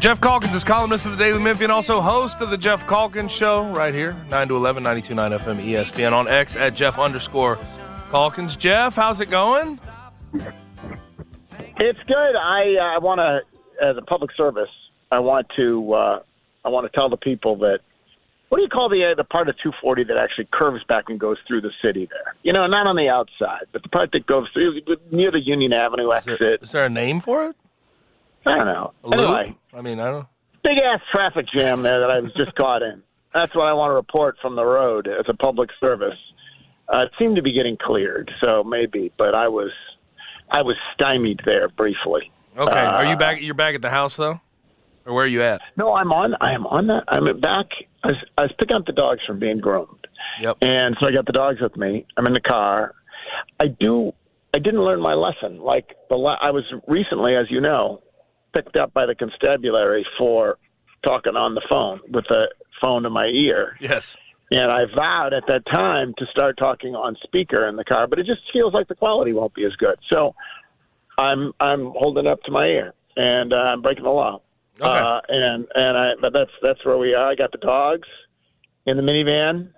Geoff Calkins is columnist of the Daily Memphian, also host of the Geoff Calkins Show right here, 9 to 11, 92.9 FM ESPN on X at Jeff underscore Calkins. Geoff, how's it going? It's good. I uh, I want to, as a public service, I want to uh, I want to tell the people that what do you call the uh, the part of 240 that actually curves back and goes through the city there? You know, not on the outside, but the part that goes through near the Union Avenue Is exit. there, is there a name for it? I don't know. A loop? Anyway, I mean, I don't. big ass traffic jam there that I was just caught in. That's what I want to report from the road as a public service. Uh, it seemed to be getting cleared, so maybe, but I was I was stymied there briefly. Okay, are you Uh, back? You're back at the house though, or where are you at? No, I'm on. I am on that. I'm back. I was, I was picking up the dogs from being groomed, Yep. and so I got the dogs with me. I'm in the car. I do. I didn't learn my lesson. Like the la- I was recently, as you know, picked up by the constabulary for talking on the phone with the phone to my ear, Yes. and I vowed at that time to start talking on speaker in the car. But it just feels like the quality won't be as good. So I'm I'm holding up to my ear, and uh, I'm breaking the law. Okay. Uh, and and I but that's that's where we are. I got the dogs in the minivan,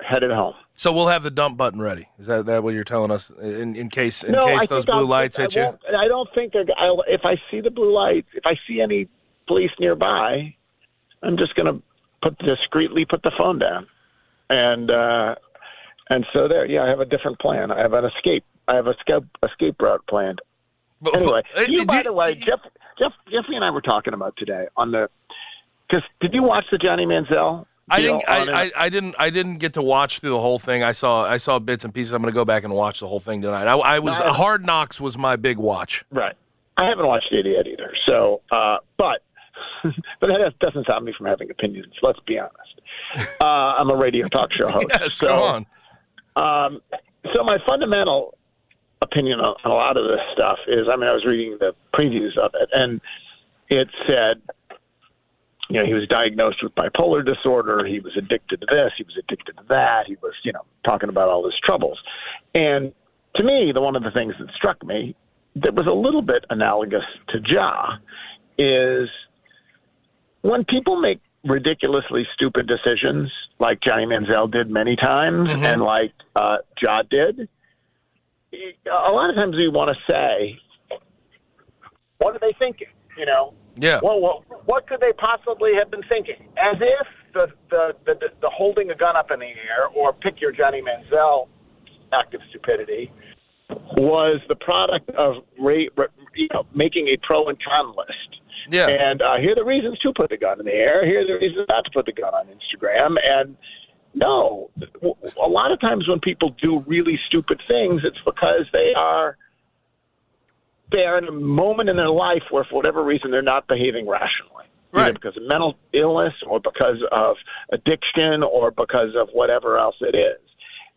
headed home. So we'll have the dump button ready. Is that, that what you're telling us? In, in case in no, case I those blue I'll- lights I hit you. I don't think I- I'll, if I see the blue lights, if I see any police nearby, I'm just going to put discreetly put the phone down, and uh, and so there. Yeah, I have a different plan. I have an escape. I have a escape escape route planned. But- Anyway, but- you, by do- the way, Jeff, Jeff, Jeffy and I were talking about today on the. Because did you watch the Johnny Manziel? I didn't. I. I, I didn't. I didn't get to watch through the whole thing. I saw. I saw bits and pieces. I'm going to go back and watch the whole thing tonight. I, I was No, Hard Knocks was my big watch. Right. I haven't watched it yet either. So, uh, but but that doesn't stop me from having opinions. Let's be honest. Uh, I'm a radio talk show host. Yes, so, go on. Um, so my fundamental opinion on, on a lot of this stuff is, I mean, I was reading the previews of it, and it said, you know, he was diagnosed with bipolar disorder. He was addicted to this. He was addicted to that. He was, you know, talking about all his troubles. And to me, the one of the things that struck me that was a little bit analogous to Ja is when people make ridiculously stupid decisions, like Johnny Manziel did many times, Mhm. and like uh, Ja did. A lot of times we want to say, "What are they thinking?" You know, Yeah. well, what, what could they possibly have been thinking? As if the, the, the, the holding a gun up in the air or pick your Johnny Manziel act of stupidity was the product of ra- ra- you know, making a pro and con list. Yeah. And uh, here are the reasons to put the gun in the air. Here are the reasons not to put the gun on Instagram. And no, a lot of times when people do really stupid things, it's because they are they are in a moment in their life where, for whatever reason, they're not behaving rationally. Either Right. because of mental illness, or because of addiction, or because of whatever else it is.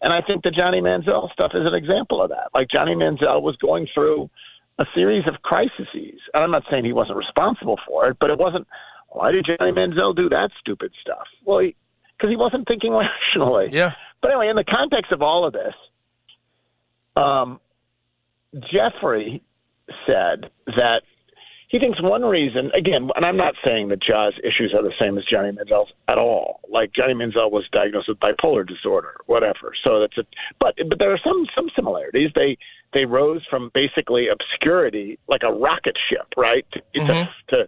And I think the Johnny Manziel stuff is an example of that. Like Johnny Manziel was going through a series of crises. And I'm not saying he wasn't responsible for it, but it wasn't. Why did Johnny Manziel do that stupid stuff? Well, because he, wasn't thinking rationally. Yeah. But anyway, in the context of all of this, um, Jeffrey said that he thinks one reason, again, and I'm not saying that Ja's issues are the same as Johnny Manziel's at all. Like Johnny Manziel was diagnosed with bipolar disorder, whatever. So that's a, but but there are some some similarities. They they rose from basically obscurity, like a rocket ship, right, to, Mhm. to, to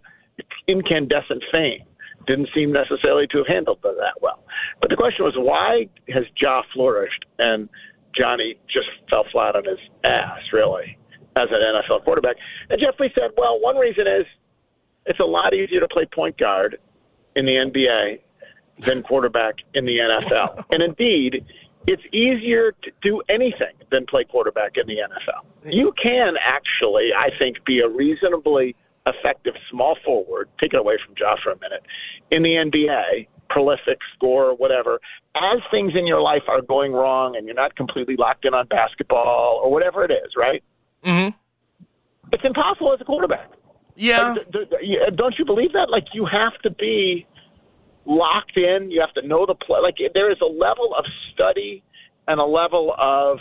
incandescent fame. Didn't seem necessarily to have handled that well. But the question was, why has Ja flourished and Johnny just fell flat on his ass, really, as an NFL quarterback? And Jeffrey said, well, one reason is it's a lot easier to play point guard in the NBA than quarterback in the NFL. and indeed, it's easier to do anything than play quarterback in the NFL. You can actually, I think, be a reasonably effective small forward, take it away from Josh for a minute, in the NBA prolific scorer, whatever. As things in your life are going wrong and you're not completely locked in on basketball or whatever it is, right? Mm-hmm. It's impossible as a quarterback. Yeah. Like, th- th- you- don't you believe that? Like you have to be locked in. You have to know the play. Like there is a level of study and a level of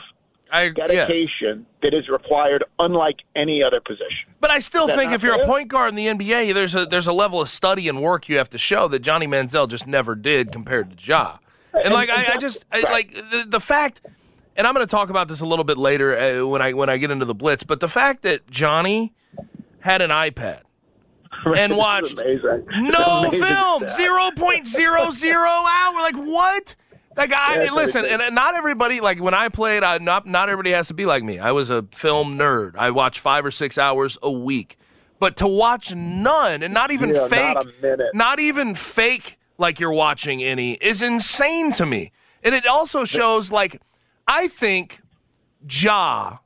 I yes. dedication that is required, unlike any other position. But I still think if you're a point guard in the NBA, there's a there's a level of study and work you have to show that Johnny Manziel just never did compared to Ja. And like I, I just I, like the, the fact, and I'm going to talk about this a little bit later uh, when I when I get into the blitz. But the fact that Johnny had an iPad and watched no film, zero point zero zero hour. Like what? Like I Yeah, listen, it's and not everybody like when I played. I, not not everybody has to be like me. I was a film nerd. I watched five or six hours a week, but to watch none and not even Yeah, fake, minute. not even fake like you're watching any is insane to me. And it also shows like I think Ja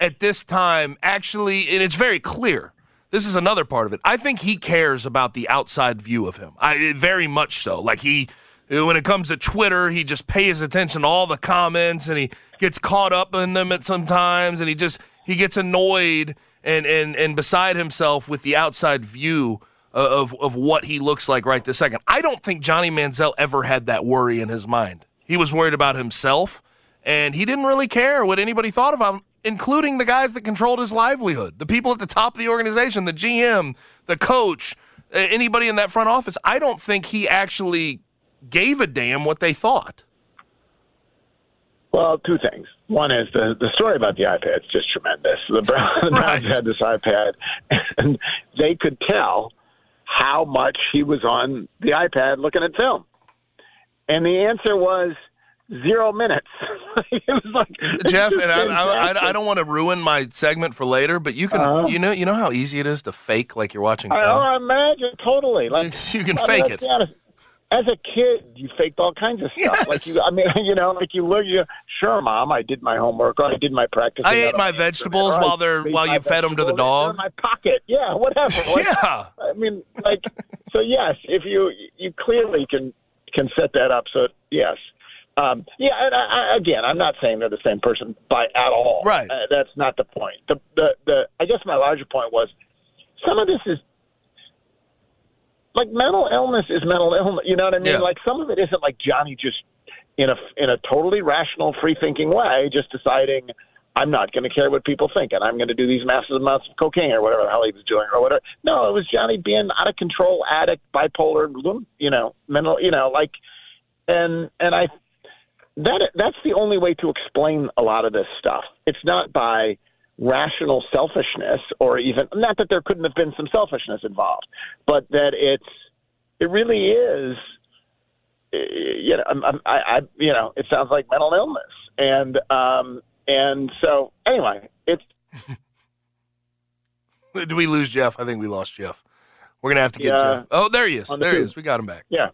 at this time actually, and it's very clear. This is another part of it. I think he cares about the outside view of him. I very much so. Like he, when it comes to Twitter, he just pays attention to all the comments and he gets caught up in them at sometimes, and he just he gets annoyed and and and beside himself with the outside view uh, of of what he looks like right this second. I don't think Johnny Manziel ever had that worry in his mind. He was worried about himself, and he didn't really care what anybody thought of him, including the guys that controlled his livelihood, the people at the top of the organization, the GM, the coach, anybody in that front office. I don't think he actually gave a damn what they thought. Well, two things. One is the the story about the iPad is just tremendous. The Browns, the Browns Right. had this iPad, and they could tell how much he was on the iPad looking at film, and the answer was zero minutes. it was like Jeff, and I, I. I, don't want to ruin my segment for later, but you can, Uh-huh. you know, you know how easy it is to fake like you're watching I, oh, I imagine totally. Like you can I fake let's it. honest. As a kid, you faked all kinds of stuff. Yes. Like you, I mean, you know, like you look, you sure, mom, I did my homework, or I did my practice. I ate my vegetables while they're while you fed them to the dog. In my pocket, yeah, whatever. Like, Yeah, I mean, like, so yes, if you you clearly can can set that up. So yes, um, yeah. And I, I, again, I'm not saying they're the same person by at all. Right. Uh, that's not the point. The the the. I guess my larger point was some of this is like mental illness is mental illness. You know what I mean? Yeah. Like some of it isn't like Johnny just in a in a totally rational, free thinking way, just deciding. I'm not going to care what people think, and I'm going to do these massive amounts of cocaine or whatever the hell he was doing, or whatever. No, it was Johnny being out of control, addict, bipolar, you know, mental, you know, like, and and I that that's the only way to explain a lot of this stuff. It's not by rational selfishness, or even not that there couldn't have been some selfishness involved, but that it's it really is. You know, I'm, I'm, I, I, you know, it sounds like mental illness, and um, and so anyway, it's Did we lose Geoff? I think we lost Geoff. We're gonna have to get Yeah. Geoff. Oh, there he is. The There he is. We got him back. yeah.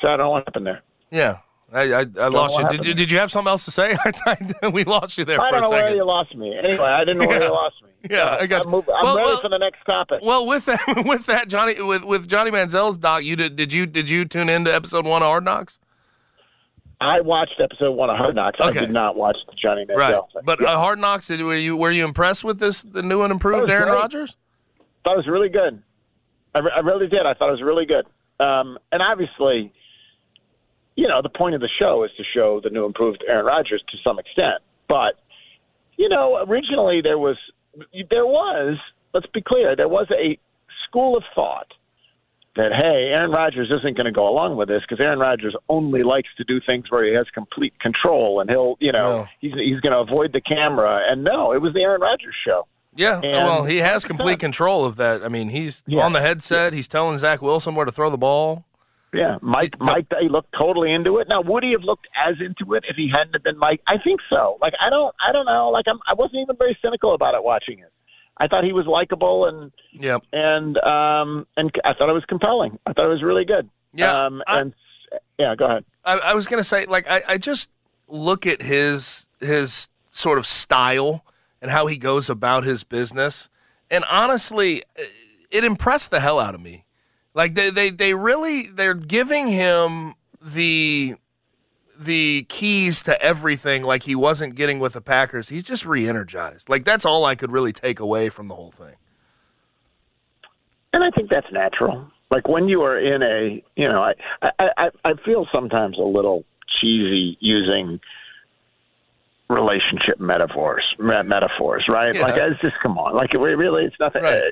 So I don't know what happened there. Yeah, I I, I lost what you. Did you. Did you have something else to say? We lost you there I for don't a know where you lost me. Anyway, I didn't know where Yeah. you lost me. Yeah, I got I'm, you. I'm Well, ready well- for the next topic. Well, with that, with that, Johnny, with with Johnny Manziel's doc, you did. Did you did you tune into episode one of Hard Knocks? I watched episode one of Hard Knocks. Okay. I did not watch the Johnny Manziel Right. thing. But yeah. uh, Hard Knocks, did, were you were you impressed with this the new and improved Aaron great. Rodgers? thought it was really good. I, re- I really did. I thought it was really good. Um, and obviously, you know, the point of the show is to show the new improved Aaron Rodgers to some extent. But you know, originally there was there was let's be clear there was a school of thought that hey, Aaron Rodgers isn't going to go along with this because Aaron Rodgers only likes to do things where he has complete control and he'll you know No. he's he's going to avoid the camera. And no, it was the Aaron Rodgers show. Yeah. And- well, he has complete control of that. I mean, he's Yeah. on the headset. He's telling Zach Wilson where to throw the ball. Yeah, Mike. Mike, he looked totally into it. Now, would he have looked as into it if he hadn't have been Mike? I think so. Like, I don't, I don't know. Like, I'm, I wasn't even very cynical about it watching it. I thought he was likable and yeah, and um and I thought it was compelling. I thought it was really good. Yeah, Um, I- and yeah, go ahead. I, I was gonna say, like, I, I just look at his his sort of style and how he goes about his business, and honestly, it impressed the hell out of me. Like they, they, they really they're giving him the the keys to everything like he wasn't getting with the Packers. He's just re-energized. Like that's all I could really take away from the whole thing. And I think that's natural. Like when you are in a, you know, I I I, I feel sometimes a little cheesy using relationship metaphors, metaphors, right? Yeah. Like it's just come on, like it really, it's nothing. Right. Uh,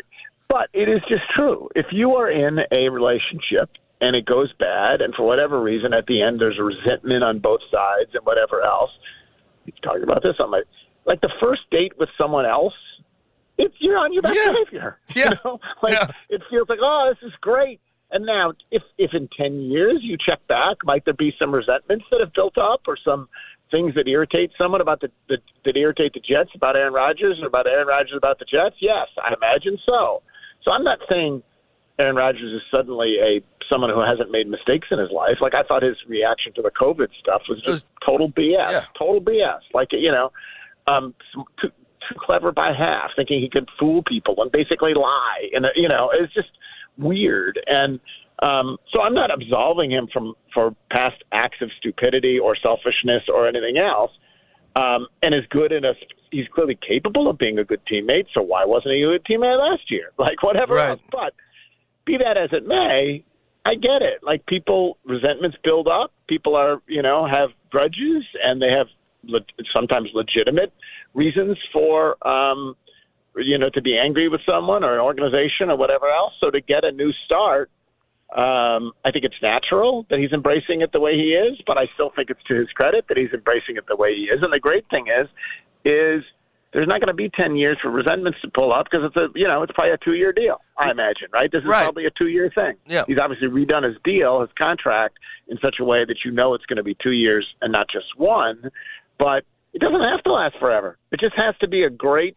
But it is just true. If you are in a relationship and it goes bad, and for whatever reason, at the end there's resentment on both sides and whatever else. We talked about this on my like the first date with someone else. It's you're on your best Yeah. behavior. Yeah. You know? Like Yeah. it feels like oh this is great. And now, if if in ten years you check back, might there be some resentments that have built up, or some things that irritate someone about the, the that irritate the Jets about Aaron Rodgers, or about Aaron Rodgers about the Jets? Yes, I imagine so. So I'm not saying Aaron Rodgers is suddenly a someone who hasn't made mistakes in his life. Like I thought his reaction to the COVID stuff was It was- just total BS. Yeah. Total BS. Like you know, um, too, too clever by half, thinking he could fool people and basically lie. And you know, it's just weird. And um, so I'm not absolving him from for past acts of stupidity or selfishness or anything else. Um, and is good in a. He's clearly capable of being a good teammate. So why wasn't he a good teammate last year? Like whatever Right. else. But be that as it may, I get it. Like people, resentments build up. People are, you know, have grudges, and they have le- sometimes legitimate reasons for, um, you know, to be angry with someone or an organization or whatever else. So to get a new start, um, I think it's natural that he's embracing it the way he is. But I still think it's to his credit that he's embracing it the way he is. And the great thing is, is there's not going to be 10 years for resentments to pull up because it's a, you know, it's probably a two year deal, I imagine, right? This is Right. probably a two year thing. Yeah. He's obviously redone his deal, his contract in such a way that you know it's going to be two years and not just one. But it doesn't have to last forever. It just has to be a great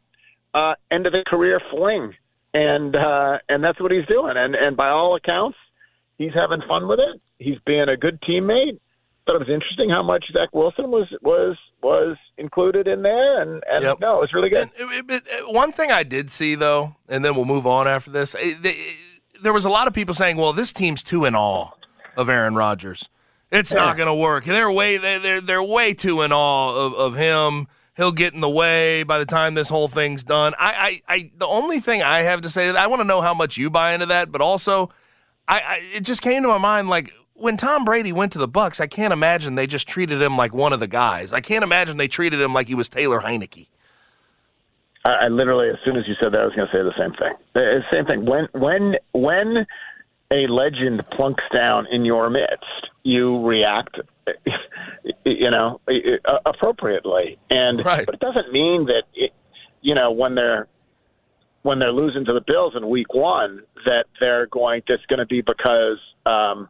uh, end of the career fling. And, uh, and that's what he's doing. And, and by all accounts, he's having fun with it. He's being a good teammate. But it was interesting how much Zach Wilson was was was included in there, and and Yep. no, it was really good. And it- it- one thing I did see though, and then we'll move on after this. it- they- there was a lot of people saying, "Well, this team's too in awe of Aaron Rodgers. It's not going to work. They're way they- they're they're way too in awe of, of him. He'll get in the way by the time this whole thing's done." I, I, I the only thing I have to say is I want to know how much you buy into that, but also, I, I it just came to my mind like. When Tom Brady went to the Bucks, I can't imagine they just treated him like one of the guys. I can't imagine they treated him like he was Taylor Heinicke. I, I literally, as soon as you said that, I was going to say the same thing. The same thing. When when when a legend plunks down in your midst, you react, you know, appropriately. And Right. but it doesn't mean that it, you know when they're when they're losing to the Bills in Week One that they're going. That's going to be because. Um,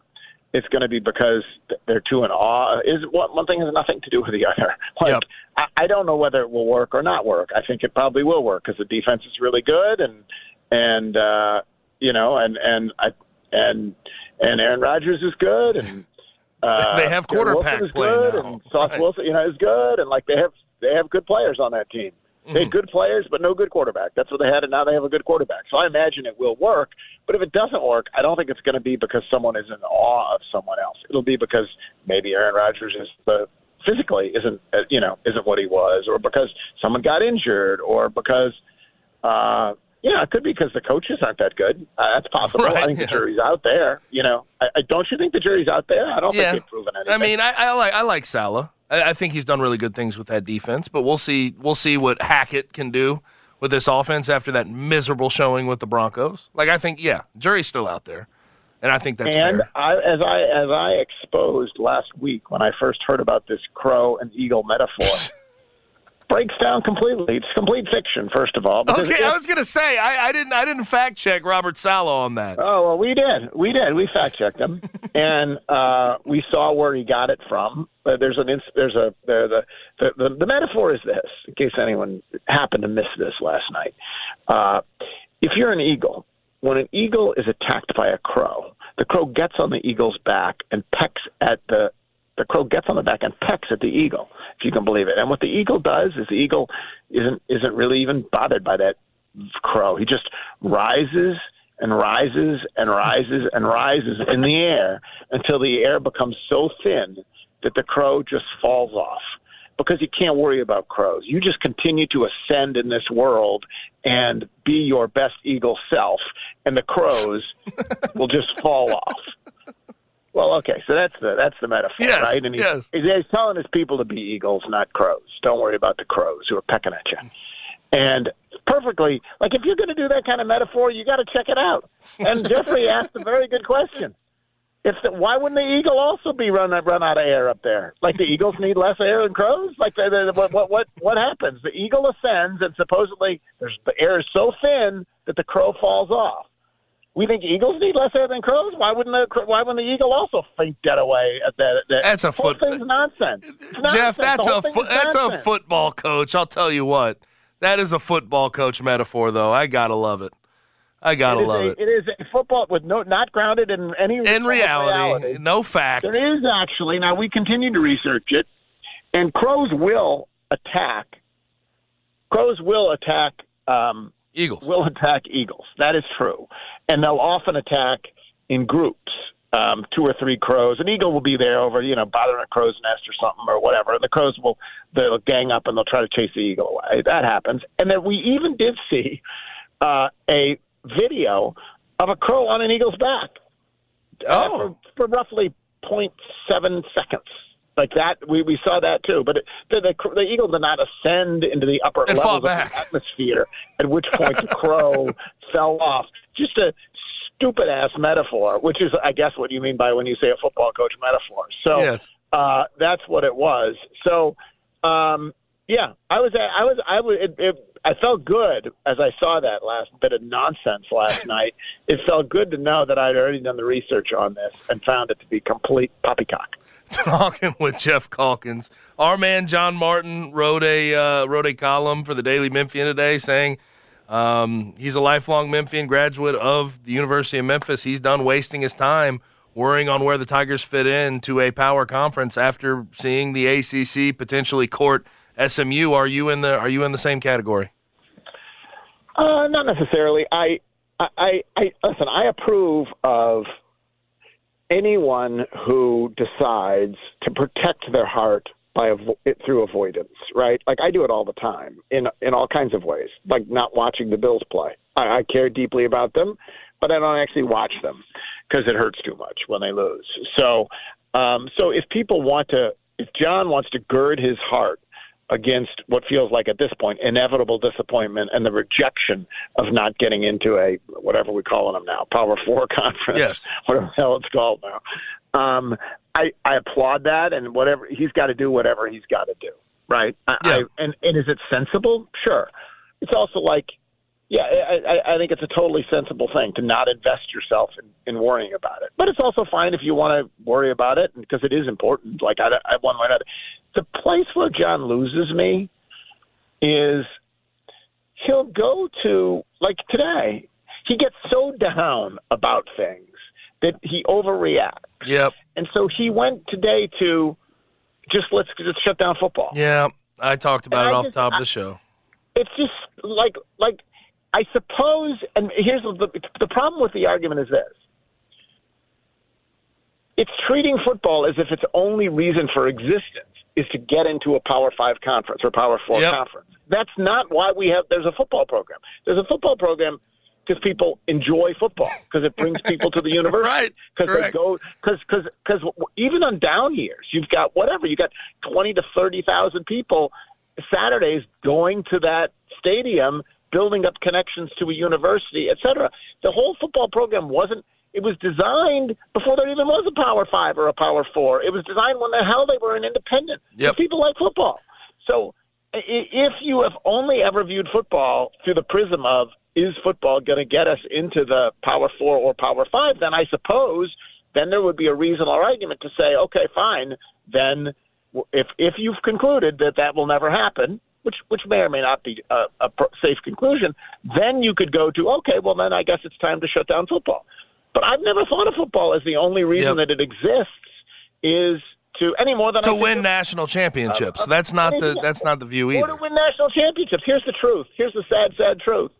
it's going to be because they're too in awe. Is one one thing has nothing to do with the other. Like Yep. I, I don't know whether it will work or not work. I think it probably will work because the defense is really good and and uh, you know and and I and and Aaron Rodgers is good and uh, They have quarterback play good now. and Sauce Right. Wilson you know is good and like they have they have good players on that team. They Mm-hmm. had good players, but no good quarterback. That's what they had, and now they have a good quarterback. So I imagine it will work. But if it doesn't work, I don't think it's going to be because someone is in awe of someone else. It'll be because maybe Aaron Rodgers is the physically isn't uh, you know isn't what he was, or because someone got injured, or because uh, yeah, it could be because the coaches aren't that good. Uh, that's possible. Right, I think yeah. the jury's out there. You know, I, I don't you think the jury's out there? I don't Yeah. think they've proven anything. I mean, I, I like I like Saleh. I, I think he's done really good things with that defense, but we'll see we'll see what Hackett can do with this offense after that miserable showing with the Broncos. Like I think, yeah, jury's still out there, and I think that's and fair. I, as I as I exposed last week when I first heard about this crow and eagle metaphor, breaks down completely. It's complete fiction, first of all. Okay, I was gonna say I, I didn't I didn't fact check Robert Saleh on that. Oh well, we did. We did. We fact checked him, and uh, we saw where he got it from. Uh, there's an there's a there the, the the the metaphor is this. In case anyone happened to miss this last night, uh, if you're an eagle, when an eagle is attacked by a crow, the crow gets on the eagle's back and pecks at the the crow gets on the back and pecks at the eagle, if you can believe it. And what the eagle does is the eagle isn't isn't really even bothered by that crow. He just rises and rises and rises and rises in the air until the air becomes so thin that the crow just falls off because you can't worry about crows. You just continue to ascend in this world and be your best eagle self, and the crows will just fall off. Well, okay, so that's the that's the metaphor, Yes, right? And he, yes. he's, he's telling his people to be eagles, not crows. Don't worry about the crows who are pecking at you. And perfectly, like if you're going to do that kind of metaphor, you got to check it out. And Jeffrey asked a very good question. If the, why wouldn't the eagle also be run run out of air up there? Like the eagles need less air than crows. Like the, the, what what what what happens? The eagle ascends, and supposedly there's the air is so thin that the crow falls off. We think eagles need less air than crows. Why wouldn't the why wouldn't the eagle also faint dead away at that? that That's a whole foot- thing's nonsense. Nonsense. Geoff, that's a fo- that's a football coach. I'll tell you what. That is a football coach metaphor, though. I gotta love it. I gotta It love a, it. It is a football with no not grounded in any In reality, reality. no fact. There is actually now we continue to research it, and crows will attack. Crows will attack. Um, Eagles. will attack eagles. That is true, and they'll often attack in groups. Um, two or three crows. An eagle will be there over, you know, bothering a crow's nest or something or whatever. And the crows will they'll gang up and they'll try to chase the eagle away. That happens. And then we even did see uh, a video of a crow on an eagle's back uh, Oh. for, for roughly 0.7 seconds. Like that, we, we saw that too. But it, the, the the eagle did not ascend into the upper And levels of the atmosphere. At which point the crow fell off. Just a stupid ass metaphor, which is, I guess, what you mean by when you say a football coach metaphor. So Yes. uh, that's what it was. So, um, yeah, I was, I was, I was, it, it, I felt good as I saw that last bit of nonsense last night. It felt good to know that I'd already done the research on this and found it to be complete poppycock. Talking with Geoff Calkins. Our man John Martin wrote a uh, wrote a column for the Daily Memphian today saying um, he's a lifelong Memphian graduate of the University of Memphis. He's done wasting his time worrying on where the Tigers fit into a power conference after seeing the ACC potentially court SMU. Are you in the Are you in the same category? Uh, not necessarily. I, I, I listen. I approve of anyone who decides to protect their heart by avo- it through avoidance. Right? Like I do it all the time in in all kinds of ways. Like not watching the Bills play. I, I care deeply about them, but I don't actually watch them because it hurts too much when they lose. So, um, so if people want to, if John wants to gird his heart against what feels like at this point inevitable disappointment and the rejection of not getting into a whatever we're calling them now Power Four conference, Yes. whatever the hell it's called now. Um, I I applaud that, and whatever he's got to do, whatever he's got to do, right? I, Yeah. I, and and is it sensible? Sure. It's also like. Yeah, I, I, I think it's a totally sensible thing to not invest yourself in, in worrying about it. But it's also fine if you want to worry about it because it is important. Like I, I one way or another. The place where John loses me is he'll go to like today. He gets so down about things that he overreacts, Yep. And so he went today to just let's just shut down football. Yeah. I talked about And it I off the just- top of the show. it's just like like I suppose, and here's the the problem with the argument is this: it's treating football as if its only reason for existence is to get into a Power Five conference or Power Four Yep. conference. That's not why we have. There's a football program. There's a football program because people enjoy football because it brings people to the university. Right. Because they go because because because even on down years, you've got whatever you got twenty to thirty thousand people Saturdays going to that stadium, building up connections to a university, et cetera. The whole football program wasn't. It was designed before there even was a Power Five or a Power Four. It was designed when the hell they were an independent. Yep. People like football. So if you have only ever viewed football through the prism of is football going to get us into the Power Four or Power Five, then I suppose then there would be a reasonable argument to say, okay, fine, then if if you've concluded that that will never happen, which which may or may not be a, a safe conclusion, then you could go to okay, well then I guess it's time to shut down football. But I've never thought of football as the only reason Yep. that it exists is to any more than I To think win national championships. uh, That's not the that's not the view or either. to win national championships. Here's the truth. Here's the sad, sad truth.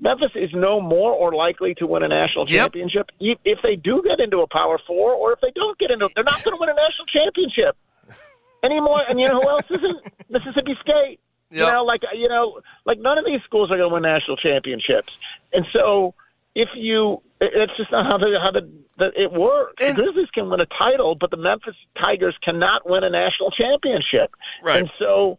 Memphis is no more or likely to win a national Yep. championship if they do get into a Power Four, or if they don't get into. They're not going to win a national championship anymore. And you know who else isn't? Mississippi State. You know, like uh, you know, like none of these schools are going to win national championships. And so, if you, it- it's just not how the how the, the it works. And- the Grizzlies can win a title, but the Memphis Tigers cannot win a national championship. Right. And so,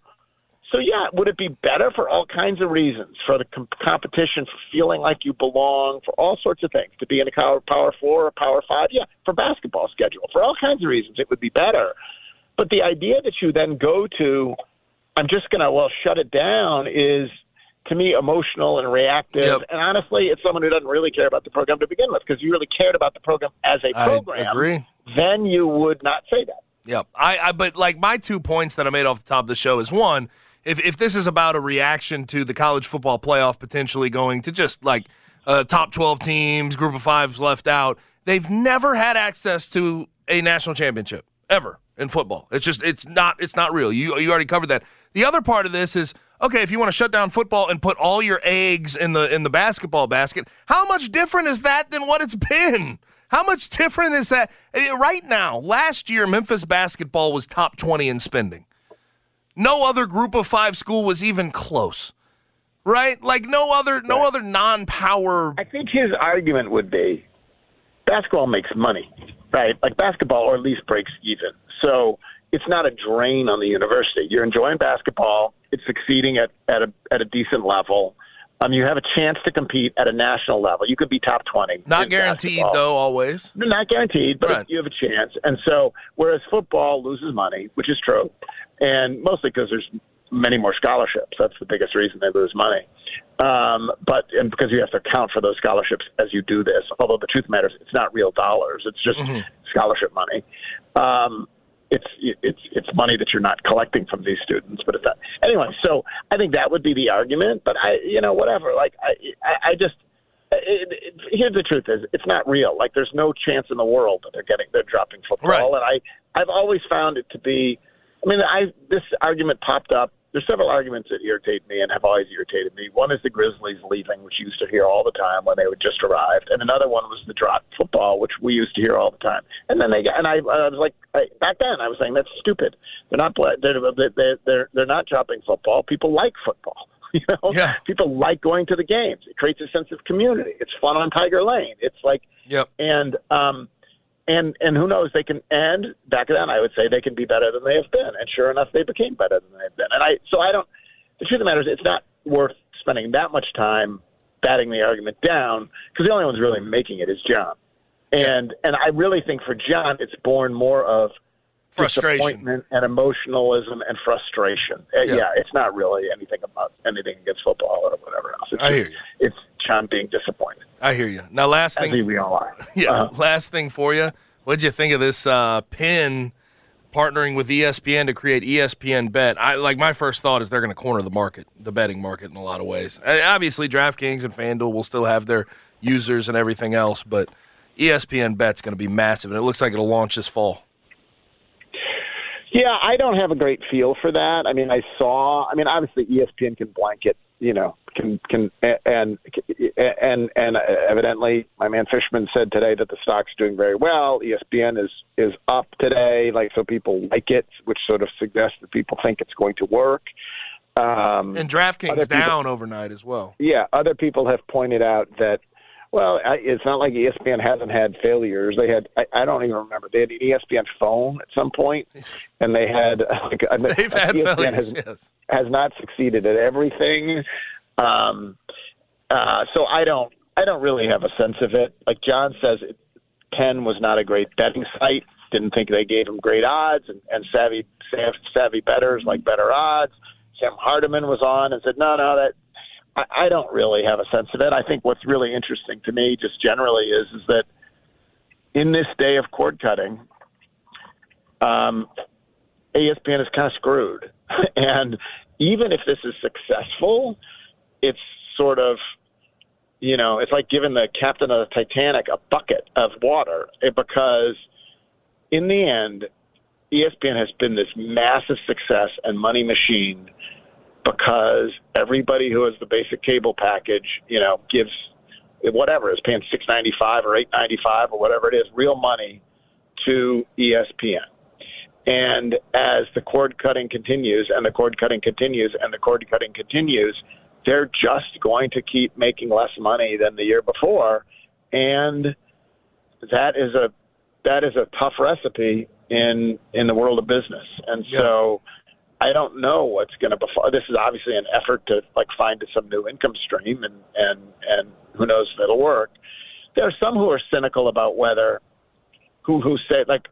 so yeah, would it be better for all kinds of reasons? For the com- competition, for feeling like you belong, for all sorts of things, to be in a power, power four or power five? Yeah, for basketball schedule, for all kinds of reasons, it would be better. But the idea that you then go to, I'm just going to well shut it down is to me emotional and reactive. Yep. And honestly, it's someone who doesn't really care about the program to begin with. Because you really cared about the program as a program, I agree. then you would not say that. Yep. I, I but like my two points that I made off the top of the show is one, if if this is about a reaction to the college football playoff potentially going to just like uh, top twelve teams, group of fives left out, they've never had access to a national championship ever in football. It's just it's not it's not real. You you already covered that. The other part of this is okay if you want to shut down football and put all your eggs in the in the basketball basket. How much different is that than what it's been? How much different is that? Right now, last year, Memphis basketball was top 20 in spending. No other group of five school was even close. Right? Like no other no other non-power I think his argument would be basketball makes money, right? Like basketball, or at least breaks even. So it's not a drain on the university. You're enjoying basketball. It's succeeding at, at a at a decent level. Um, you have a chance to compete at a national level. You could be top twenty. not guaranteed basketball. though always. Not guaranteed, but Right. you have a chance. And so, whereas football loses money, which is true, and mostly because there's many more scholarships. That's the biggest reason they lose money. Um, but and because you have to account for those scholarships as you do this. Although the truth matters, it's not real dollars. It's just scholarship money. Um, it's it's it's money that you're not collecting from these students, but it's not. Anyway, so I think that would be the argument. But I, you know, whatever. Like I, I, I just it, it, here's the truth: is it's not real. Like there's no chance in the world that they're getting they're dropping football. Right. And I I've always found it to be. I mean, I this argument popped up. There's several arguments that irritate me and have always irritated me. One is the Grizzlies leaving, which you used to hear all the time when they would just arrived, and another one was the drop football, which we used to hear all the time. And then they got, and I, I was like, I, back then I was saying that's stupid. They're not they're they're they're they're not dropping football. People like football. You know, Yeah. people like going to the games. It creates a sense of community. It's fun on Tiger Lane. It's like Yep. and um and and who knows they can and back then I would say they can be better than they have been and sure enough they became better than they've been and I so I don't the truth of the matter is it's not worth spending that much time batting the argument down because the only one's really making it is John and and I really think for John it's born more of Frustration. disappointment and emotionalism and frustration Uh, Yeah. yeah. it's not really anything about anything against football or whatever else it's I just- hear you. it's John being disappointed I hear you. Now last I thing think we all are Yeah. Uh-huh. Last thing for you. What'd you think of this uh, Penn partnering with ESPN to create ESPN Bet? I like my first thought is they're going to corner the market, the betting market in a lot of ways. Obviously, DraftKings and FanDuel will still have their users and everything else, but ESPN Bet's going to be massive, and it looks like it'll launch this fall. Yeah, I don't have a great feel for that. I mean, I saw. I mean, obviously, ESPN can blanket. You know, can can and and and evidently, my man Fishman said today that the stock's doing very well. ESPN is is up today, like so people like it, which sort of suggests that people think it's going to work. Um, And DraftKings people- down overnight as well. yeah, other people have pointed out that. Well, I, it's not like ESPN hasn't had failures. They had, I, I don't even remember. They had an ESPN phone at some point, and they had like They've had ESPN failures, has, yes. has not succeeded at everything. Um, uh, so I don't, I don't really have a sense of it. Like John says, it, Penn was not a great betting site. Didn't think they gave him great odds, and, and savvy savvy betters like better odds. Sam Hardiman was on and said, no, no, that I, don't really have a sense of it. I think what's really interesting to me, just generally, is is that in this day of cord cutting, um, ESPN is kind of screwed. and even if this is successful, it's sort of, you know, it's like giving the captain of the Titanic a bucket of water eh, because in the end, ESPN has been this massive success and money machine because everybody who has the basic cable package, you know, gives whatever is paying six ninety five or eight ninety five or whatever it is, real money to ESPN. And as the cord cutting continues and the cord cutting continues and the cord cutting continues, they're just going to keep making less money than the year before. And that is a that is a tough recipe in in the world of business. And Yeah. so I don't know what's going to befall. This is obviously an effort to like find some new income stream, and and and who knows if it'll work. There are some who are cynical about whether who who say like,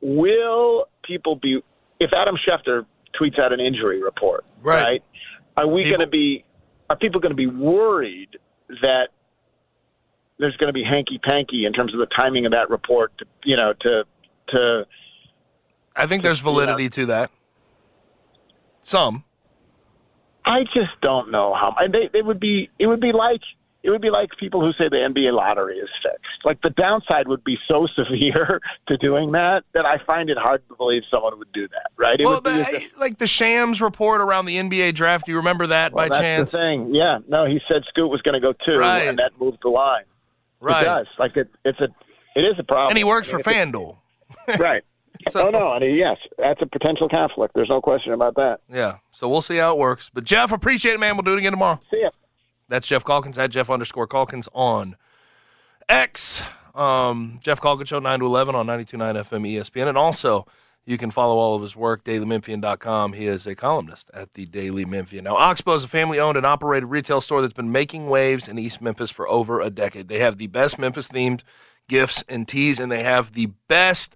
will people be if Adam Schefter tweets out an injury report, Right. Are we going to be? Are people going to be worried that there's going to be hanky panky in terms of the timing of that report? To, you know, to to I think there's validity to that. Some. I just don't know how. And they they would be. It would be like it would be like people who say the NBA lottery is fixed. Like the downside would be so severe to doing that that I find it hard to believe someone would do that. Right? It well, would be but, as like the Shams report around the NBA draft. Do you remember that well, by that's chance? the thing. Yeah. No, he said Scoot was going to go two, Right. and that moved the line. Right. It does. Like it. It's a. It is a problem. And he works I for mean, it's FanDuel. right. So- oh no, and yes, that's a potential conflict. There's no question about that. Yeah. So we'll see how it works. But Geoff, appreciate it, man. We'll do it again tomorrow. See ya. That's Geoff Calkins at Jeff underscore Calkins on X. Um, Geoff Calkins Show 9 to 11 on 92.9 FM ESPN. And also, you can follow all of his work, dailymemphian.com. He is a columnist at the Daily Memphian. Now, Oxbow is a family owned and operated retail store that's been making waves in East Memphis for over a decade. They have the best Memphis themed gifts and teas, and they have the best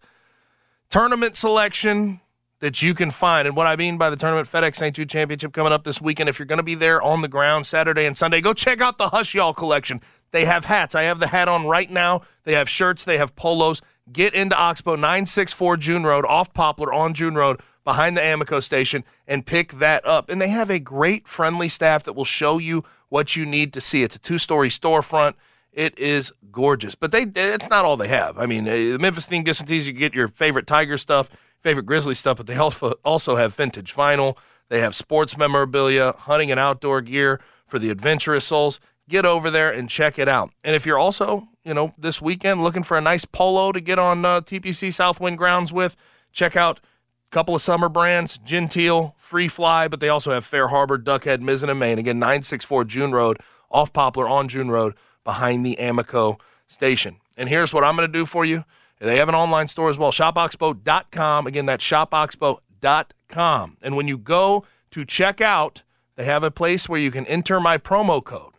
tournament selection that you can find. And what I mean by the tournament, FedEx St. Jude Championship coming up this weekend. If you're going to be there on the ground Saturday and Sunday, go check out the Hush Y'all collection. They have hats. I have the hat on right now. They have shirts. They have polos. Get into Oxbow 964 June Road, off Poplar on June Road, behind the Amico station, and pick that up. And they have a great, friendly staff that will show you what you need to see. It's a two story storefront. It is gorgeous, but they it's not all they have. I mean, the Memphis theme gifts and you get your favorite Tiger stuff, favorite Grizzly stuff, but they also also have vintage vinyl. They have sports memorabilia, hunting and outdoor gear for the adventurous souls. Get over there and check it out. And if you're also, you know, this weekend looking for a nice polo to get on uh, TPC Southwind grounds with, check out a couple of summer brands, Genteel, Free Fly, but they also have Fair Harbor, Duckhead, Mizzen, and Main. Again, 964 June Road, off Poplar on June Road, behind the Amico station. And here's what I'm going to do for you. They have an online store as well, shopoxbow.com. Again, that's shopoxbow.com. And when you go to check out, they have a place where you can enter my promo code.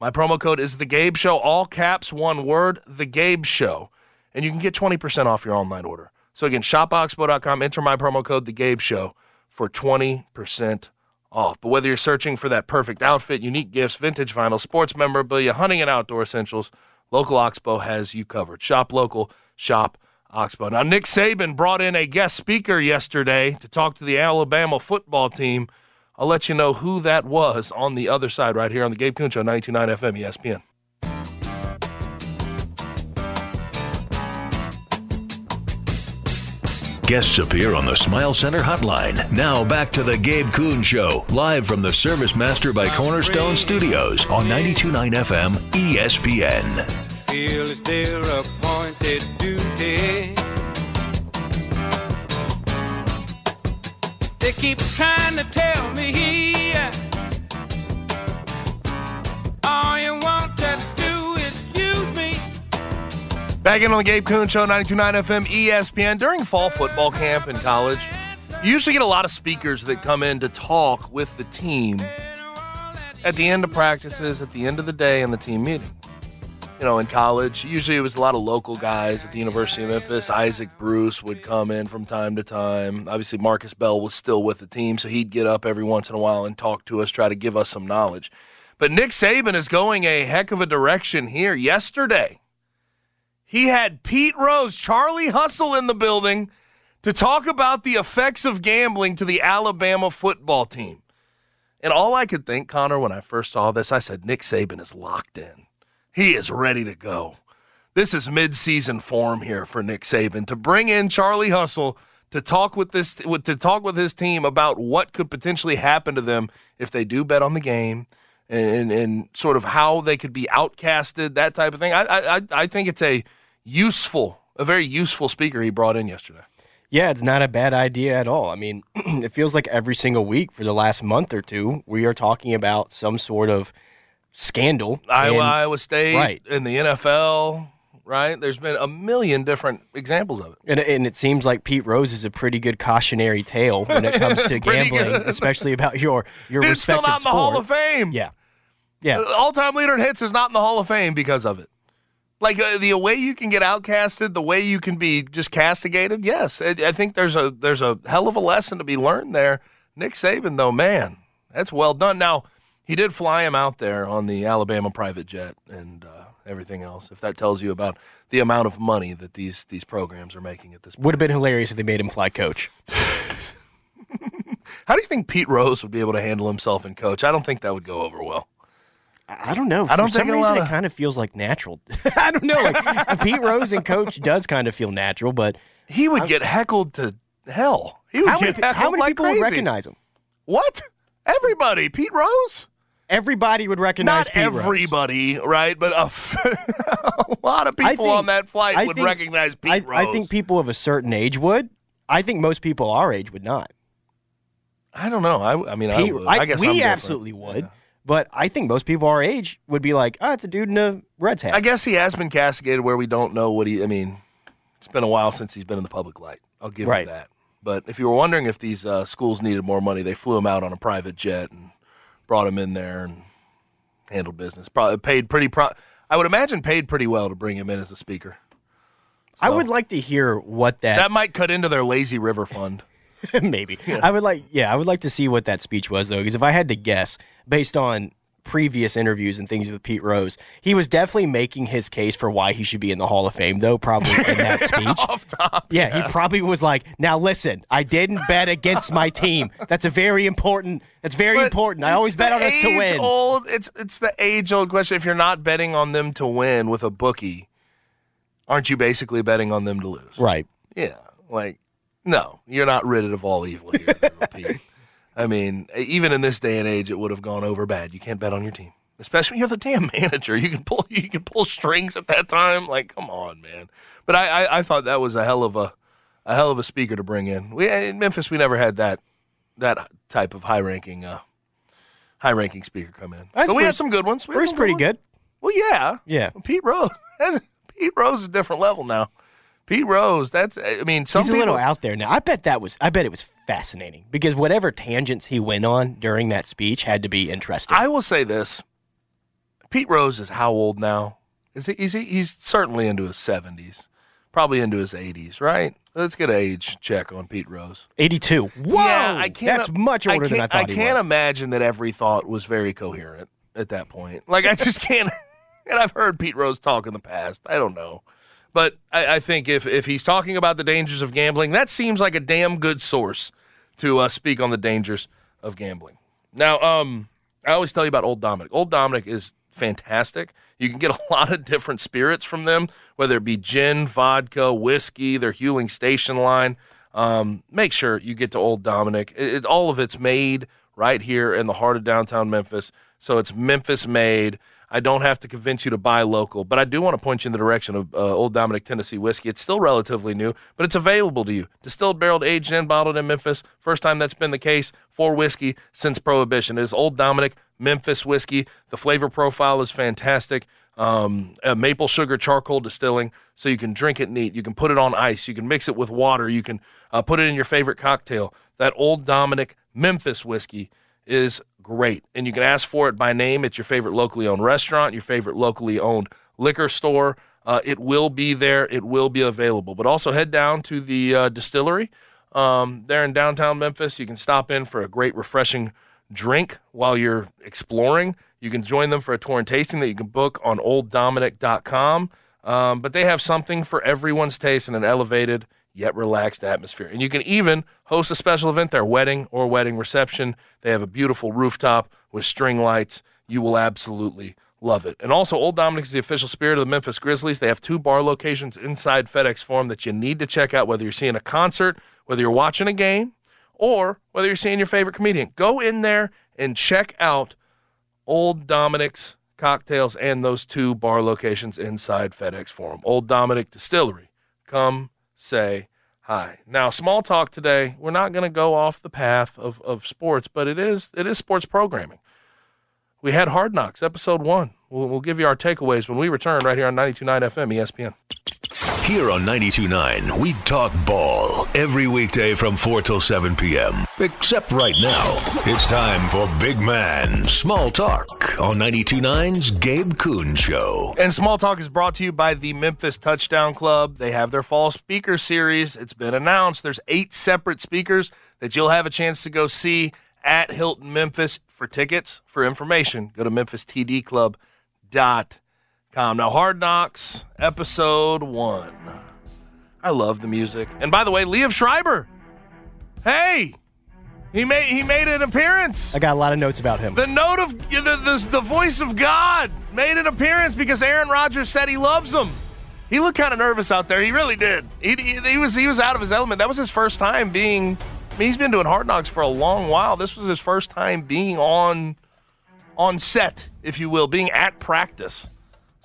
My promo code is The Gabe Show, all caps, one word, The Gabe Show. And you can get 20% off your online order. So again, shopoxbow.com, enter my promo code, The Gabe Show, for 20% off. But whether you're searching for that perfect outfit, unique gifts, vintage vinyl, sports memorabilia, hunting and outdoor essentials, Local Oxbow has you covered. Shop local, shop Oxbow. Now, Nick Saban brought in a guest speaker yesterday to talk to the Alabama football team. I'll let you know who that was on the other side right here on the Gabe Kuhn Show, 92.9 FM ESPN. Guests appear on the Smile Center hotline. Now back to the Gabe Kuhn Show, live from the Service Master by Cornerstone Studios on 92.9 FM ESPN. feel it's their appointed duty. They keep trying to tell me Back in on the Gabe Kuhn Show, 92.9 FM ESPN. During fall football camp in college, you usually get a lot of speakers that come in to talk with the team at the end of practices, at the end of the day, in the team meeting. You know, in college, usually it was a lot of local guys at the University of Memphis. Isaac Bruce would come in from time to time. Obviously, Marcus Bell was still with the team, so he'd get up every once in a while and talk to us, try to give us some knowledge. But Nick Saban is going a heck of a direction here. Yesterday, he had Pete Rose, Charlie Hustle in the building to talk about the effects of gambling to the Alabama football team. And all I could think, Connor, when I first saw this, I said, Nick Saban is locked in. He is ready to go. This is midseason form here for Nick Saban to bring in Charlie Hustle to talk with this to talk with his team about what could potentially happen to them if they do bet on the game and, and sort of how they could be outcasted, that type of thing. I, I, I think it's a useful, a very useful speaker he brought in yesterday. Yeah, it's not a bad idea at all. I mean, it feels like every single week for the last month or two, we are talking about some sort of scandal. Iowa, And- Iowa State, Right. in the NFL, right? There's been a million different examples of it. And, and it seems like Pete Rose is a pretty good cautionary tale when it comes to gambling, especially about your your Dude's still not in the sport. Hall of Fame. Yeah, yeah. All time leader in hits is not in the Hall of Fame because of it. Like uh, the way you can get outcasted, the way you can be just castigated. Yes, I, I think there's a there's a hell of a lesson to be learned there. Nick Saban, though, man, that's well done. Now he did fly him out there on the Alabama private jet and uh, everything else. If that tells you about the amount of money that these these programs are making at this point. Would have been hilarious if they made him fly coach. How do you think Pete Rose would be able to handle himself in coach? I don't think that would go over well. I I don't know. I don't For some think a reason lot it kind of feels like natural. I don't know. Like Pete Rose and coach does kind of feel natural, but He would get heckled to hell. He would how get many, how many like people crazy. would recognize him? What? Everybody. Pete Rose? Everybody would recognize Not Pete Rose. everybody, right? But a, f- a lot of people think- on that flight I would think- recognize Pete I, Rose. I think people of a certain age would. I think most people our age would not. I don't know. I, I mean, I, Pete, would. I, guess we I'm absolutely would. Yeah. But I think most people our age would be like, oh, it's a dude in a Reds hat. I guess he has been castigated where we don't know what he. I mean, it's been a while since he's been in the public light. I'll give Right. you that. But if you were wondering if these uh, schools needed more money, they flew him out on a private jet and brought him in there and handled business. Probably paid pretty. Pro- I would imagine paid pretty well to bring him in as a speaker. I would like to hear what that, That might cut into their lazy river fund. maybe. I would like yeah, I would like to see what that speech was though, because if I had to guess based on previous interviews and things with Pete Rose, he was definitely making his case for why he should be in the Hall of Fame though, probably in that speech. Off top. Yeah, he probably was like, "Now listen, I didn't bet against my team. That's a very important. That's very But important. I always bet on us to win." Old, it's it's the age old question. If you're not betting on them to win with a bookie, aren't you basically betting on them to lose? Right. Yeah. Like, no, you're not rid of all evil here, Pete. I mean, even in this day and age, it would have gone over bad. You can't bet on your team, especially when you're the damn manager. You can pull you can pull strings at that time. Like, come on, man. But I I, I thought that was a hell of a a hell of a speaker to bring in. We in Memphis, we never had that that type of high ranking uh, high ranking speaker come in. That's but we Bruce- had some good ones. We Bruce some pretty ones. good. Well, yeah, Yeah. Pete Rose. Pete Rose is a different level now. Pete Rose. That's. I mean, some He's a little out there now. I bet that was. I bet it was fascinating because whatever tangents he went on during that speech had to be interesting. I will say this: Pete Rose is how old now? Is he? Is he? He's certainly into his seventies, probably into his eighties, right? Let's get an age check on Pete Rose. Eighty-two. Whoa, yeah, I can't. That's much older than I thought he I can't was. imagine that every thought was very coherent at that point. Like I just can't. and I've heard Pete Rose talk in the past. I don't know, but I, I think if if he's talking about the dangers of gambling, that seems like a damn good source to uh, speak on the dangers of gambling. Now, um, I always tell you about Old Dominick. Old Dominick is fantastic. You can get a lot of different spirits from them, whether it be gin, vodka, whiskey, their Huling Station line. Um, make sure you get to Old Dominick. It, it- all of it's made right here in the heart of downtown Memphis, so it's Memphis made. I don't have to convince you to buy local, but I do want to point you in the direction of uh, Old Dominick Tennessee whiskey. It's still relatively new, but it's available to you. Distilled, barreled, aged, and bottled in Memphis. First time that's been the case for whiskey since Prohibition. It is Old Dominick Memphis whiskey. The flavor profile is fantastic. Um, maple sugar charcoal distilling, so you can drink it neat. You can put it on ice. You can mix it with water. You can uh, put it in your favorite cocktail. That Old Dominick Memphis whiskey is great. And you can ask for it by name at your favorite locally owned restaurant, your favorite locally owned liquor store. Uh, it will be there. It will be available. But also head down to the uh, distillery um, there in downtown Memphis. You can stop in for a great, refreshing drink while you're exploring. You can join them for a tour and tasting that you can book on olddominick.com. Um, but they have something for everyone's taste in an elevated yet relaxed atmosphere. And you can even host a special event there, wedding or wedding reception. They have a beautiful rooftop with string lights. You will absolutely love it. And also, Old Dominick is the official spirit of the Memphis Grizzlies. They have two bar locations inside FedEx Forum that you need to check out, whether you're seeing a concert, Whether you're watching a game or whether you're seeing your favorite comedian, go in there and check out Old Dominick's cocktails and those two bar locations inside FedEx Forum. Old Dominick Distillery. Come say hi. Now, small talk today. We're not going to go off the path of, of sports, but it is it is sports programming. We had Hard Knocks, episode one. We'll, we'll give you our takeaways when we return right here on 92.9 FM ESPN. Here on 92.9, we talk ball every weekday from 4 till 7 p.m. Except right now. It's time for Big Man Small Talk on 92.9's Gabe Kuhn Show. And Small Talk is brought to you by the Memphis Touchdown Club. They have their fall speaker series. It's been announced. There's eight separate speakers that you'll have a chance to go see at Hilton Memphis. For tickets, for information, go to memphistdclub.com. Come now, Hard Knocks, episode one. I love the music. And by the way, Liev Schreiber. Hey, he made he made an appearance. I got a lot of notes about him. The note of the, the, the voice of God made an appearance because Aaron Rodgers said he loves him. He looked kind of nervous out there. He really did. He, he, he was he was out of his element. That was his first time being. I mean, he's been doing Hard Knocks for a long while. This was his first time being on on set, if you will, being at practice.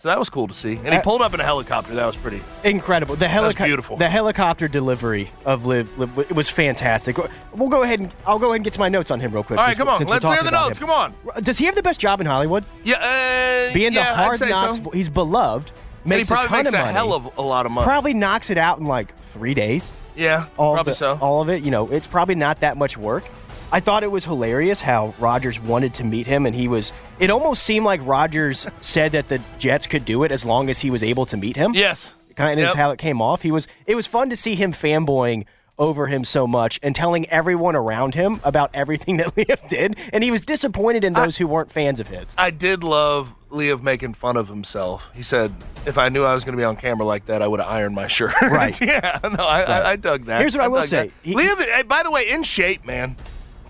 So that was cool to see. And he pulled up in a helicopter. That was pretty. Incredible. The helicopter. beautiful. The helicopter delivery of Liev, Liev it was fantastic. We'll go ahead and I'll go ahead and get to my notes on him real quick. All right, come on. Let's hear the notes. him. Come on. Does he have the best job in Hollywood? Yeah, uh, Being yeah, the hard knocks, so. he's beloved. And Makes he probably a ton makes of a money. hell of a lot of money. Probably knocks it out in like three days. yeah, all probably the, so. All of it, you know, it's probably not that much work. I thought it was hilarious how Rodgers wanted to meet him, and he was. It almost seemed like Rodgers said that the Jets could do it as long as he was able to meet him. yes. kind of Yep. is how it came off. He was. It was fun to see him fanboying over him so much and telling everyone around him about everything that Liam did, and he was disappointed in those who weren't fans of his. I did love Liev making fun of himself. He said, "If I knew I was going to be on camera like that, I would have ironed my shirt." Right. yeah. No, I, I, I dug that. Here's what I will say. He- Liev, by the way, in shape, man.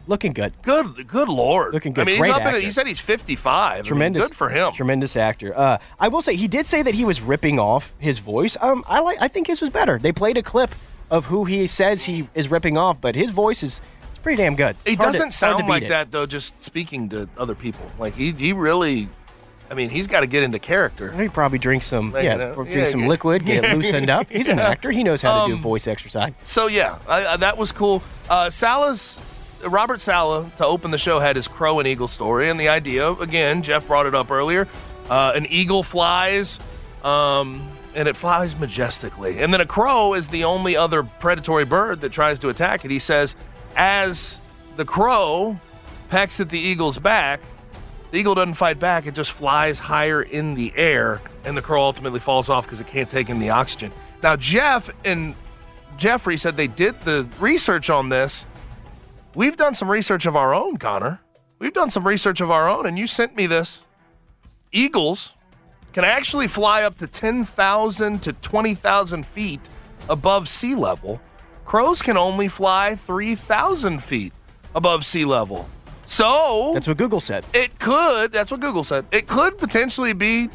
Looking good. Good, good lord. Looking good. I mean, Great he's up in. He said he's 55. I mean, Tremendous. good for him. Tremendous actor. Uh, I will say he did say that he was ripping off his voice. Um, I like. I think his was better. They played a clip of who he says he is ripping off, but his voice is it's pretty damn good. It's hard doesn't to sound like it. that though. Just speaking to other people, like he, he really. I mean, he's got to get into character. He probably drinks some, Like, yeah, you know, drink yeah, some yeah. liquid, get it loosened up. He's an actor. He knows how to do Um, voice exercise. So yeah, I, I, that was cool. Uh, Saleh's Robert Saleh to open the show had his crow and eagle story, and the idea again, Geoff brought it up earlier. Uh, an eagle flies, um, and it flies majestically, and then a crow is the only other predatory bird that tries to attack it. He says, as the crow pecks at the eagle's back. The eagle doesn't fight back, it just flies higher in the air, and the crow ultimately falls off because it can't take in the oxygen. Now, Jeff and Jeffrey said they did the research on this. We've done some research of our own, Connor. We've done some research of our own, and you sent me this. Eagles can actually fly up to 10,000 to 20,000 feet above sea level. Crows can only fly 3,000 feet above sea level. So That's what Google said. it could, that's what Google said, it could potentially be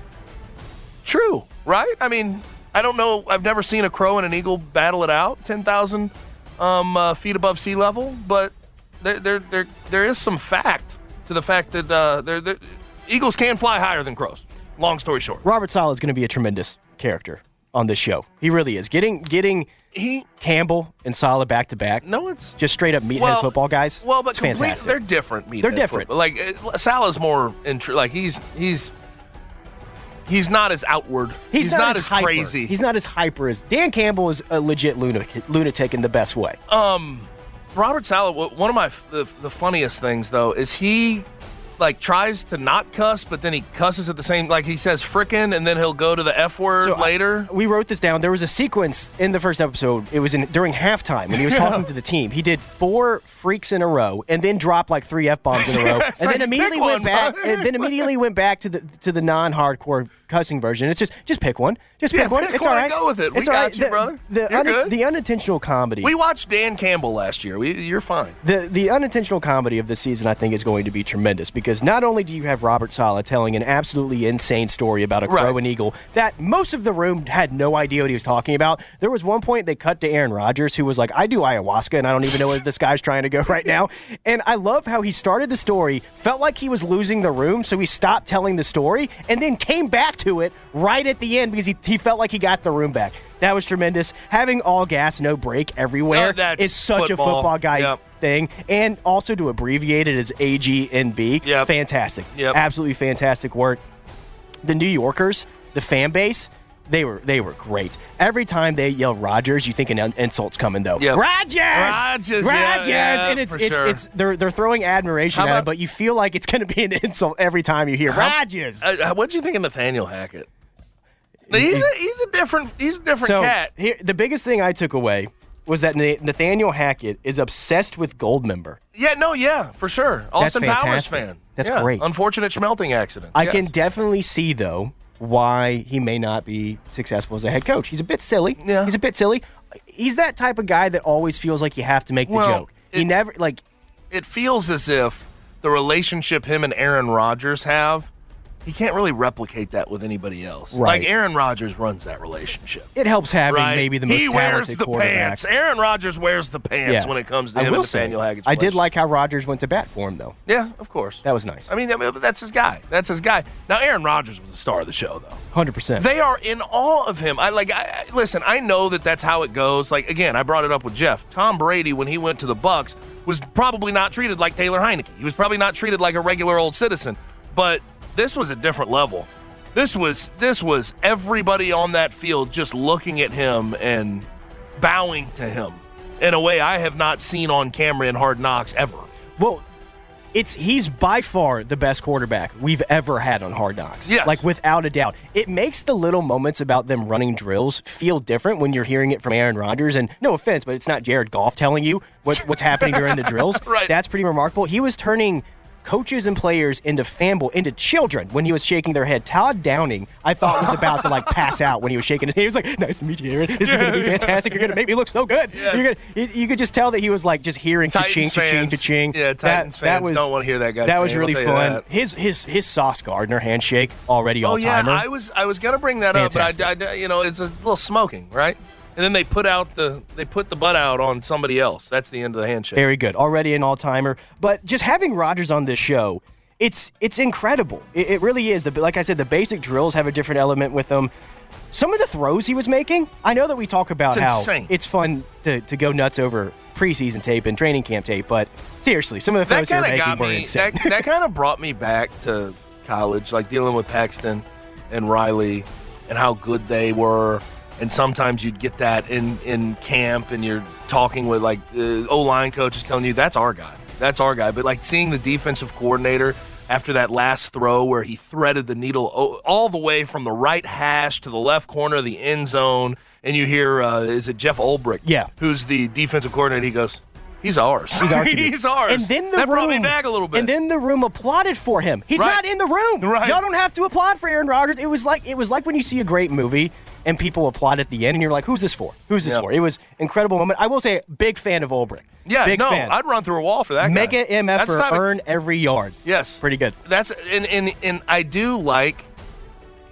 true, right? I mean, I don't know. I've never seen a crow and an eagle battle it out 10,000 um, uh, feet above sea level, but there, there, there, there is some fact to the fact that uh, eagles can fly higher than crows. Long story short. Robert Saleh is going to be a tremendous character on this show. He really is. Getting getting He, Campbell and Saleh back to back, no, it's just straight up meathead Well- football guys. Well, but fantastic. they're different. meathead They're different. football. Like uh, Saleh's more intr- like he's he's he's not as outward. He's, not, as hyper. crazy. He's not as hyper as Dan Campbell is a legit lunatic, lunatic in the best way. Robert Saleh. One of my the, the funniest things though is he like tries to not cuss, but then he cusses at the same. Like he says frickin', and then he'll go to the f word So I- later. we wrote this down. There was a sequence in the first episode. It was in during halftime when he was talking to the team. He did four freaks in a row and then dropped like three f bombs in a row, it's and like, then immediately went one, back. then immediately went back to the to the non hardcore cussing version. It's just just pick one. Just Yeah, pick one. pick it's one all and go with it. We It's all got right. you, the, brother. The, You're good. the unintentional comedy. we watched Dan Campbell last year. We, you're fine. The the unintentional comedy of this season, I think, is going to be tremendous because because not only do you have Robert Saleh telling an absolutely insane story about a crow Right. and eagle that most of the room had no idea what he was talking about. There was one point they cut to Aaron Rodgers who was like, "I do ayahuasca and I don't even know where this guy's trying to go right now." And I love how he started the story, felt like he was losing the room, so he stopped telling the story and then came back to it right at the end because he, he felt like he got the room back. That was tremendous. Having all gas, no brake everywhere Oh, that's is such football. a football guy Yep. thing. And also to abbreviate it as AGNB. Yep. Fantastic. Yep. Absolutely fantastic work. The New Yorkers, the fan base, they were they were great. Every time they yell Rodgers, you think an insult's coming though. Yep. Rogers, Rodgers, yeah, Rodgers, yeah, and it's it's sure. it's they're they're throwing admiration How at about- but you feel like it's going to be an insult every time you hear Rodgers. Uh, what'd you think of Nathaniel Hackett? He's a, he's a different he's a different so cat. here, the biggest thing I took away was that Nathaniel Hackett is obsessed with Goldmember. Yeah, no, yeah, for sure. Austin Powers fan. That's Yeah, great. Unfortunate smelting accident. I Yes. can definitely see though why he may not be successful as a head coach. He's a bit silly. Yeah. He's a bit silly. He's that type of guy that always feels like you have to make the Well, joke. He it- never like It feels as if the relationship him and Aaron Rodgers have, he can't really replicate that with anybody else. Right. Like Aaron Rodgers runs that relationship. it helps having Right? maybe the most he wears talented the quarterback. pants. Aaron Rodgers wears the pants when it comes to I him will and Nathaniel say, Hackett's I did like how Rodgers went to bat for him though. Yeah, of course. That was nice. I mean, that's his guy. That's his guy. Now, Aaron Rodgers was the star of the show, though. Hundred percent. They are in awe of him. I like. I, I- listen. I know that that's how it goes. Like again, I brought it up with Geoff. Tom Brady, when he went to the Bucs, was probably not treated like Taylor Heinicke. He was probably not treated like a regular old citizen. But this was a different level. This was this was everybody on that field just looking at him and bowing to him in a way I have not seen on camera in Hard Knocks ever. Well, it's he's by far the best quarterback we've ever had on Hard Knocks. Yes. Like without a doubt. It makes the little moments about them running drills feel different when you're hearing it from Aaron Rodgers. And no offense, but it's not Jared Goff telling you what, what's happening during the drills. Right. That's pretty remarkable. He was turning coaches and players into fanboy into children when he was shaking their head. Todd Downing, I thought was about to like pass out when he was shaking his head. He was like, "Nice to meet you, Aaron. This is going to be fantastic. You're going to make me look so good." Yes. You're gonna, you, you could just tell that he was like just hearing Titans cha-ching, cha-ching, fans- cha-ching. yeah, Titans fans don't wanna hear that guy's That was name, really fun. that. His his his Sauce Gardner handshake already Oh all yeah, timer. I was I was gonna bring that up, but I, I- you know it's a little smoking, right? And then they put out the they put the butt out on somebody else. That's the end of the handshake. Very good. Already an all timer. But just having Rodgers on this show, it's it's incredible. It, it really is. The, like I said, the basic drills have a different element with them. Some of the throws he was making, I know that we talk about It's how insane. it's fun to, to go nuts over preseason tape and training camp tape, but seriously, some of the that throws he was making were me. insane. That, that kind of brought me back to college, like dealing with Paxton and Riley, and how good they were. And sometimes you'd get that in in camp, and you're talking with like the O line coaches telling you that's our guy, that's our guy. But like seeing the defensive coordinator after that last throw where he threaded the needle all the way from the right hash to the left corner of the end zone, and you hear uh, is it Jeff Ulbrich? Yeah. who's the defensive coordinator? He goes. He's ours. He's our He's ours. And then the that room, brought me back a little bit. And then the room applauded for him. He's Right. not in the room. Right. Y'all don't have to applaud for Aaron Rodgers. It was like it was like when you see a great movie and people applaud at the end, and you're like, "Who's this for? Who's this Yeah. for?" It was incredible moment. I will say, big fan of Ulbrich. yeah, big no, fan. I'd run through a wall for that. guy. Mega MF for earn every yard. Yes, Pretty good. That's and and and I do like.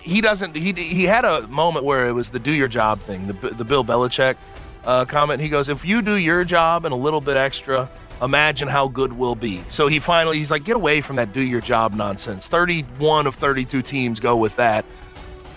He doesn't. He he had a moment where it was the do your job thing. The the Bill Belichick uh, comment. He goes, "If you do your job and a little bit extra." Imagine how good we'll be. So he finally, he's like, get away from that do your job nonsense. 31 of 32 teams go with that.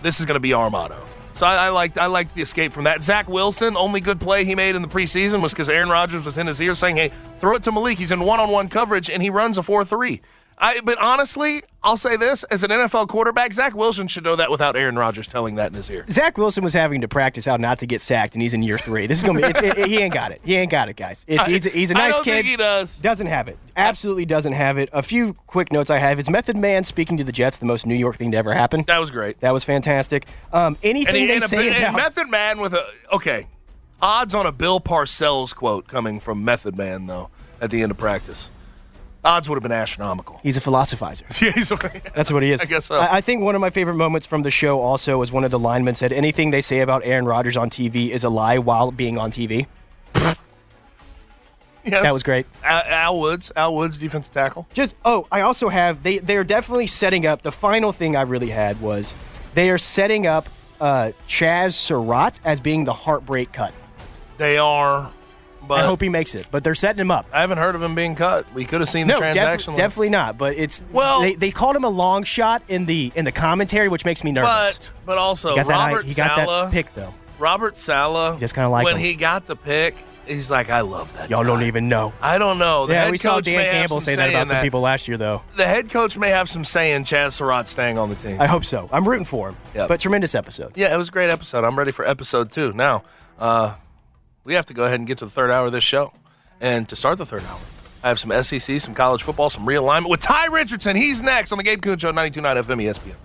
This is going to be our motto. So I, I liked I liked the escape from that. Zach Wilson, only good play he made in the preseason was because Aaron Rodgers was in his ear saying, "Hey, throw it to Malik. He's in one-on-one coverage and he runs a four-three. I, but honestly, I'll say this: as an NFL quarterback, Zach Wilson should know that without Aaron Rodgers telling that in his ear. Zach Wilson was having to practice how not to get sacked, and he's in year three. This is gonna be. It, it- he ain't got it. He ain't got it, guys. It's, he's, a, he's a I nice don't kid. think he does. Doesn't have it. Absolutely doesn't have it. A few quick notes I have is Method Man speaking to the Jets, the most New York thing to ever happen. That was great. That was fantastic. Um, anything And, he, they and, a, say and about Method Man with a okay odds on a Bill Parcells quote coming from Method Man though at the end of practice. Odds would have been astronomical. he's a philosophizer. Yeah, he's okay. That's what he is. I guess so. I, I think one of my favorite moments from the show also was one of the linemen said, "Anything they say about Aaron Rodgers on TV is a lie while being on TV." Yes. That was great. Al, Al Woods, Al Woods, defensive tackle. Just oh, I also have they they're definitely setting up. The final thing I really had was they are setting up uh, Chaz Surratt as being the heartbreak cut. They are, but I hope he makes it, but they're setting him up. I haven't heard of him being cut. We could have seen the No, def- transaction. list. definitely not. But it's Well- they, they called him a long shot in the in the commentary, which makes me nervous. But but also he got that Robert he got Saleh, that pick though. Robert Saleh, Just kinda like when him. he got the pick, he's like, I love that. Y'all don't even know. I don't know. The yeah, we saw Dan Campbell say that about in some people last year, though. The head coach may have some say in Chaz Surratt staying on the team. I hope so. I'm rooting for him. Yep. But tremendous episode. yeah, it was a great episode. I'm ready for episode two. Now, uh, we have to go ahead and get to the third hour of this show. And to start the third hour, I have some SEC, some college football, some realignment with Ty Richardson. He's next on the Gabe Kuhn Show, 92.9 FM ESPN.